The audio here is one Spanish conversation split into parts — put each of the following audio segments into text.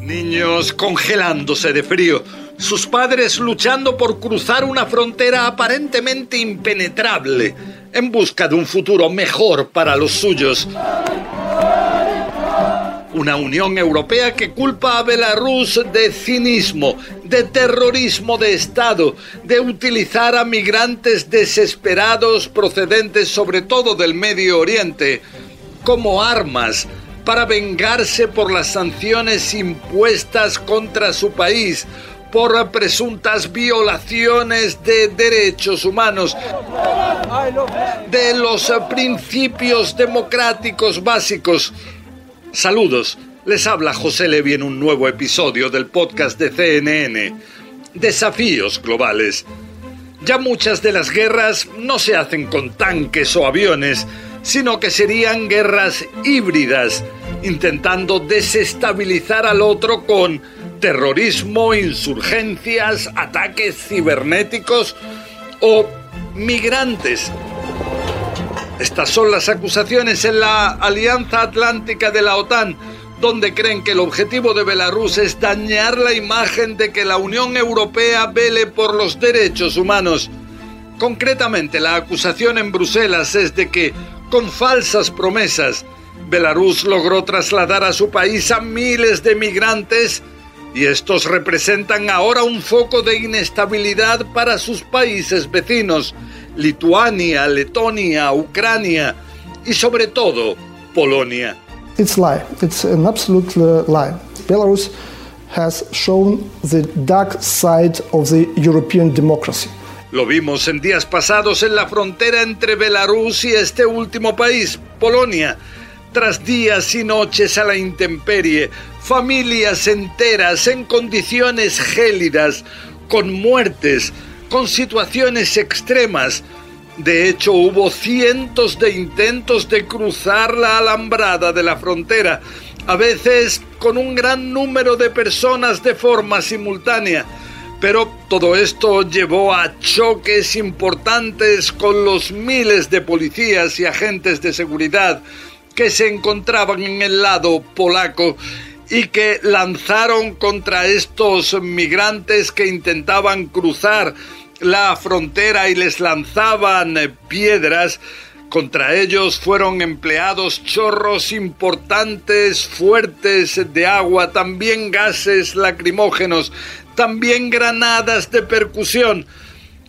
Niños congelándose de frío, sus padres luchando por cruzar una frontera aparentemente impenetrable en busca de un futuro mejor para los suyos. Una Unión Europea que culpa a Belarus de cinismo, de terrorismo de Estado, de utilizar a migrantes desesperados procedentes sobre todo del Medio Oriente como armas para vengarse por las sanciones impuestas contra su país por presuntas violaciones de derechos humanos, de los principios democráticos básicos. Saludos, les habla José Levi en un nuevo episodio del podcast de CNN, Desafíos Globales. Ya muchas de las guerras no se hacen con tanques o aviones, sino que serían guerras híbridas, intentando desestabilizar al otro con terrorismo, insurgencias, ataques cibernéticos o migrantes estas son las acusaciones en la Alianza Atlántica de la OTAN, donde creen que el objetivo de Belarus es dañar la imagen de que la Unión Europea vele por los derechos humanos. Concretamente, la acusación en Bruselas es de que, con falsas promesas, Belarus logró trasladar a su país a miles de migrantes y estos representan ahora un foco de inestabilidad para sus países vecinos. Lituania, Letonia, Ucrania y sobre todo Polonia. It's lie. It's an absolute lie. Belarus has shown the dark side of the European democracy. Lo vimos en días pasados en la frontera entre Belarus y este último país, Polonia. Tras días y noches a la intemperie, familias enteras en condiciones gélidas, con muertes, con situaciones extremas. De hecho, hubo cientos de intentos de cruzar la alambrada de la frontera, a veces con un gran número de personas de forma simultánea. Pero todo esto llevó a choques importantes con los miles de policías y agentes de seguridad que se encontraban en el lado polaco y que lanzaron contra estos migrantes que intentaban cruzar la frontera y les lanzaban piedras. Contra ellos fueron empleados chorros importantes, fuertes de agua, también gases lacrimógenos, también granadas de percusión.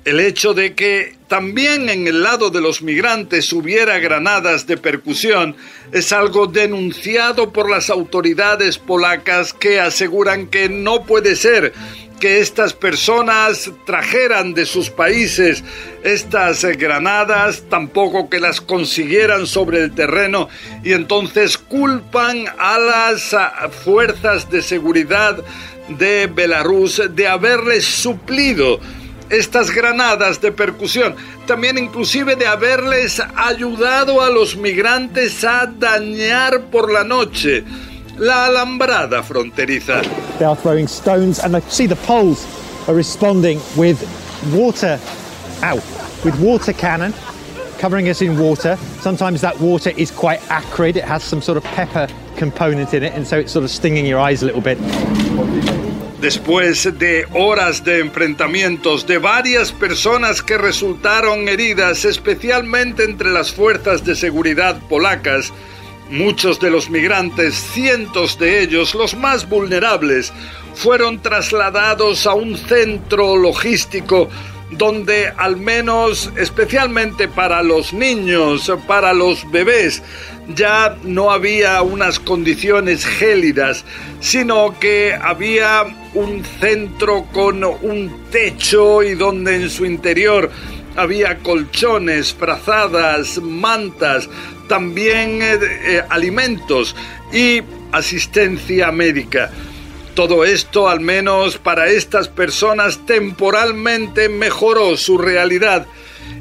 El hecho de que también en el lado de los migrantes hubiera granadas de percusión es algo denunciado por las autoridades polacas que aseguran que no puede ser que estas personas trajeran de sus países estas granadas, tampoco que las consiguieran sobre el terreno y entonces culpan a las fuerzas de seguridad de Belarus de haberles suplido estas granadas de percusión, también inclusive de haberles ayudado a los migrantes a dañar por la noche la alambrada fronteriza. They are throwing stones and I see the poles are responding with water out, with water cannon covering us in water. Sometimes that water is quite acrid, it has some sort of pepper component in it, and so it's sort of stinging your eyes a little bit. Después de horas de enfrentamientos de varias personas que resultaron heridas, especialmente entre las fuerzas de seguridad polacas, Muchos de los migrantes, cientos de ellos, los más vulnerables, fueron trasladados a un centro logístico donde al menos especialmente para los niños, para los bebés, ya no había unas condiciones gélidas, sino que había un centro con un techo y donde en su interior había colchones, frazadas, mantas, también eh, eh, alimentos y asistencia médica. Todo esto, al menos para estas personas, temporalmente mejoró su realidad.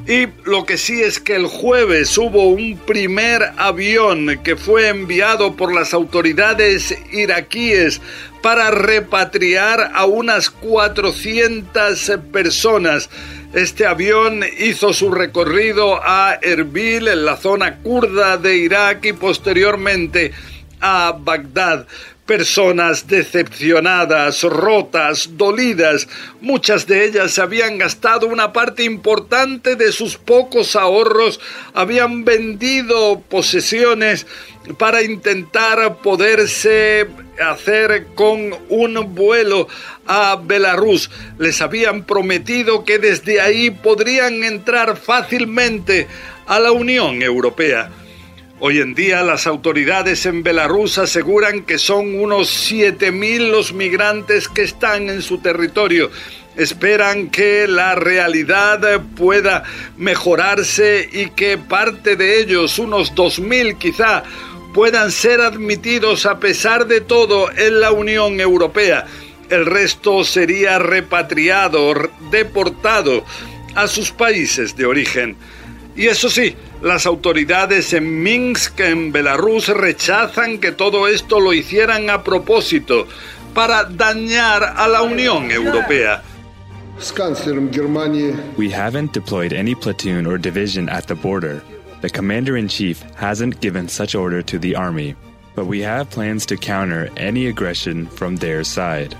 Y lo que sí es que el jueves hubo un primer avión que fue enviado por las autoridades iraquíes para repatriar a unas 400 personas. Este avión hizo su recorrido a Erbil, en la zona kurda de Irak, y posteriormente a Bagdad personas decepcionadas, rotas, dolidas. Muchas de ellas habían gastado una parte importante de sus pocos ahorros, habían vendido posesiones para intentar poderse hacer con un vuelo a Belarus. Les habían prometido que desde ahí podrían entrar fácilmente a la Unión Europea. Hoy en día las autoridades en Belarus aseguran que son unos 7.000 los migrantes que están en su territorio. Esperan que la realidad pueda mejorarse y que parte de ellos, unos 2.000 quizá, puedan ser admitidos a pesar de todo en la Unión Europea. El resto sería repatriado, deportado a sus países de origen. Y eso sí, las autoridades en Minsk, en Belarus, rechazan que todo esto lo hicieran a propósito para dañar a la Unión Europea. We haven't deployed any platoon or division at the border. The commander in chief hasn't given such order to the army, but we have plans to counter any aggression from their side.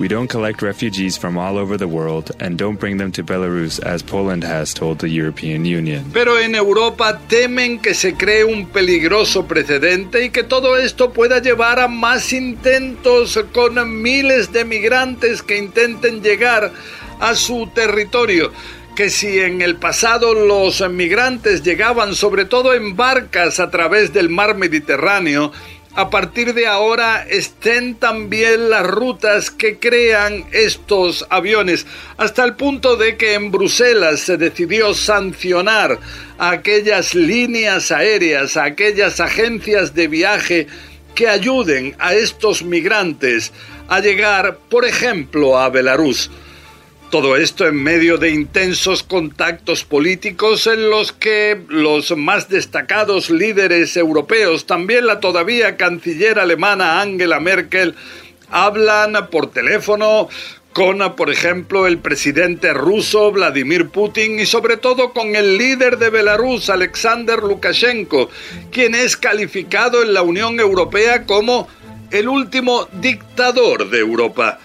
We don't collect refugees from all over the world and don't bring them to Belarus as Poland has told the European Union. Pero en Europa temen que se cree un peligroso precedente y que todo esto pueda llevar a más intentos con miles de migrantes que intenten llegar a su territorio que si en el pasado los migrantes llegaban sobre todo en barcas a través del mar Mediterráneo, a partir de ahora estén también las rutas que crean estos aviones, hasta el punto de que en Bruselas se decidió sancionar a aquellas líneas aéreas, a aquellas agencias de viaje que ayuden a estos migrantes a llegar, por ejemplo, a Belarus. Todo esto en medio de intensos contactos políticos en los que los más destacados líderes europeos, también la todavía canciller alemana Angela Merkel, hablan por teléfono con, por ejemplo, el presidente ruso Vladimir Putin y sobre todo con el líder de Belarus, Alexander Lukashenko, quien es calificado en la Unión Europea como el último dictador de Europa.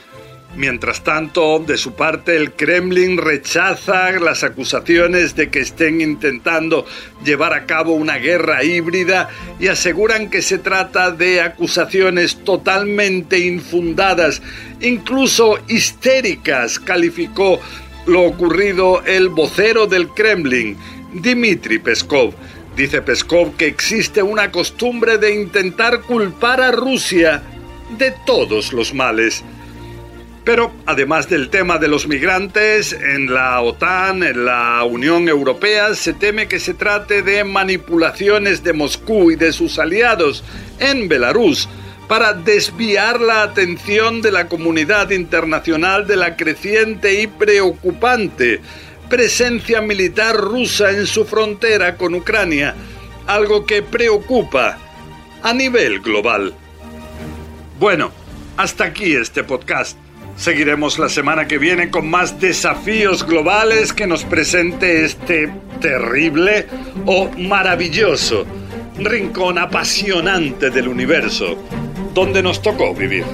Mientras tanto, de su parte, el Kremlin rechaza las acusaciones de que estén intentando llevar a cabo una guerra híbrida y aseguran que se trata de acusaciones totalmente infundadas, incluso histéricas, calificó lo ocurrido el vocero del Kremlin, Dmitry Peskov. Dice Peskov que existe una costumbre de intentar culpar a Rusia de todos los males. Pero además del tema de los migrantes, en la OTAN, en la Unión Europea, se teme que se trate de manipulaciones de Moscú y de sus aliados en Belarus para desviar la atención de la comunidad internacional de la creciente y preocupante presencia militar rusa en su frontera con Ucrania, algo que preocupa a nivel global. Bueno, hasta aquí este podcast. Seguiremos la semana que viene con más desafíos globales que nos presente este terrible o maravilloso rincón apasionante del universo donde nos tocó vivir.